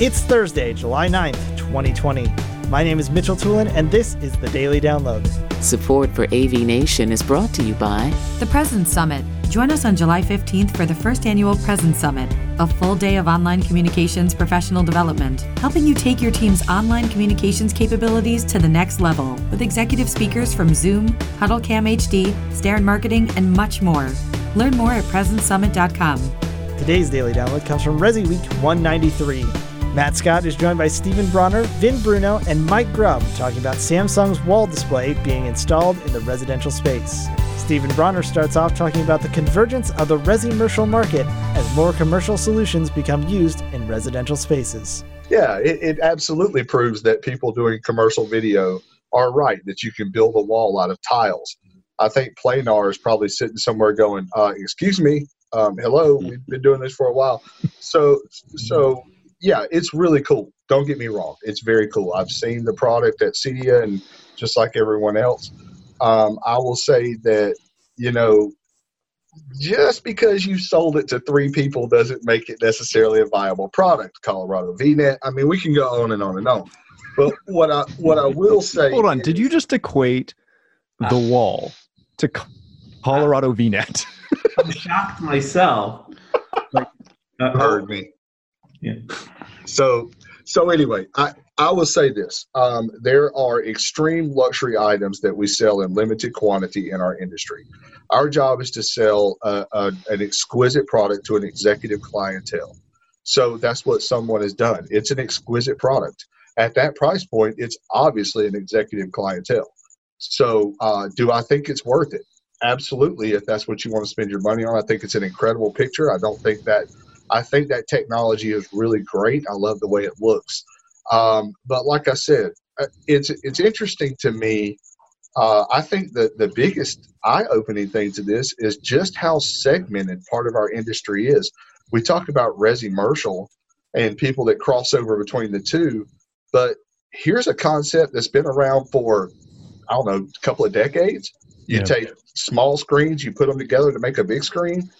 It's Thursday, July 9th, 2020. My name is Mitchell Tulin, and this is the Daily Download. Support for AV Nation is brought to you by The Presence Summit. Join us on July 15th for the first annual Presence Summit, a full day of online communications professional development, helping you take your team's online communications capabilities to the next level with executive speakers from Zoom, HuddleCam HD, Starin Marketing, and much more. Learn more at PresenceSummit.com. Today's Daily Download comes from Resi Week 193. Matt Scott is joined by Stephen Bronner, Vin Bruno, and Mike Grubb talking about Samsung's wall display being installed in the residential space. Stephen Bronner starts off talking about the convergence of the resi-commercial market as more commercial solutions become used in residential spaces. Yeah, it, it absolutely proves that people doing commercial video are right, that you can build a wall out of tiles. I think Planar is probably sitting somewhere going, uh, excuse me, um, hello, we've been doing this for a while. So, so yeah, it's really cool. Don't get me wrong, it's very cool. I've seen the product at CEDIA and just like everyone else. Um, I will say that you know, just because you sold it to three people doesn't make it necessarily a viable product. Colorado VNet. I mean, we can go on and on and on. But what I what I will say. Hold on, did you just equate the wall to Co- Colorado VNet? I'm shocked myself. Like, uh, heard me. Yeah. So so anyway, I I will say this: um, there are extreme luxury items that we sell in limited quantity in our industry. Our job is to sell a, a, an exquisite product to an executive clientele. So that's what someone has done. It's an exquisite product. At that price point, it's obviously an executive clientele. So, uh, do I think it's worth it? Absolutely. If that's what you want to spend your money on, I think it's an incredible picture. I don't think that I think that technology is really great. I love the way it looks. Um, but like I said, uh, it's it's interesting to me. Uh, I think that the biggest eye-opening thing to this is just how segmented part of our industry is. We talk about resi-mercial and people that cross over between the two, but here's a concept that's been around for I don't know a couple of decades. You Yeah. take small screens, you put them together to make a big screen.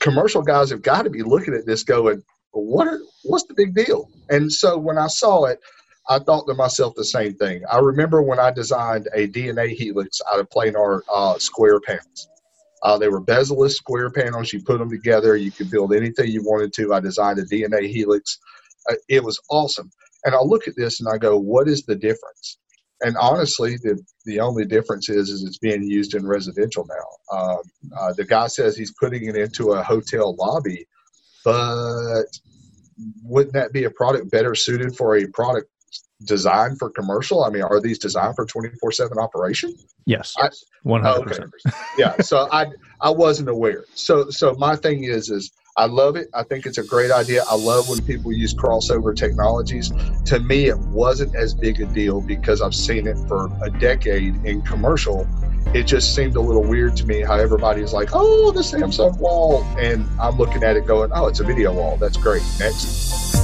Commercial guys have got to be looking at this going, what are, what's the big deal? And so when I saw it, I thought to myself the same thing. I remember when I designed a DNA helix out of planar uh, square panels. Uh, they were bezel-less square panels. You put them together. You could build anything you wanted to. I designed a DNA helix. Uh, it was awesome. And I look at this and I go, what is the difference? And honestly, the, the only difference is, is it's being used in residential now. Um, uh, the guy says he's putting it into a hotel lobby, but wouldn't that be a product better suited for a product designed for commercial? I mean, are these designed for 24 7 operation? yes, I- one Oh, hundred okay. percent. yeah so i i wasn't aware. So so my thing is is i love it. I think it's a great idea. I love when people use crossover technologies. To me it wasn't as big a deal because i've seen it for a decade in commercial. It just seemed a little weird to me how everybody's like oh the samsung wall and i'm looking at it going oh it's a video wall. That's great. Next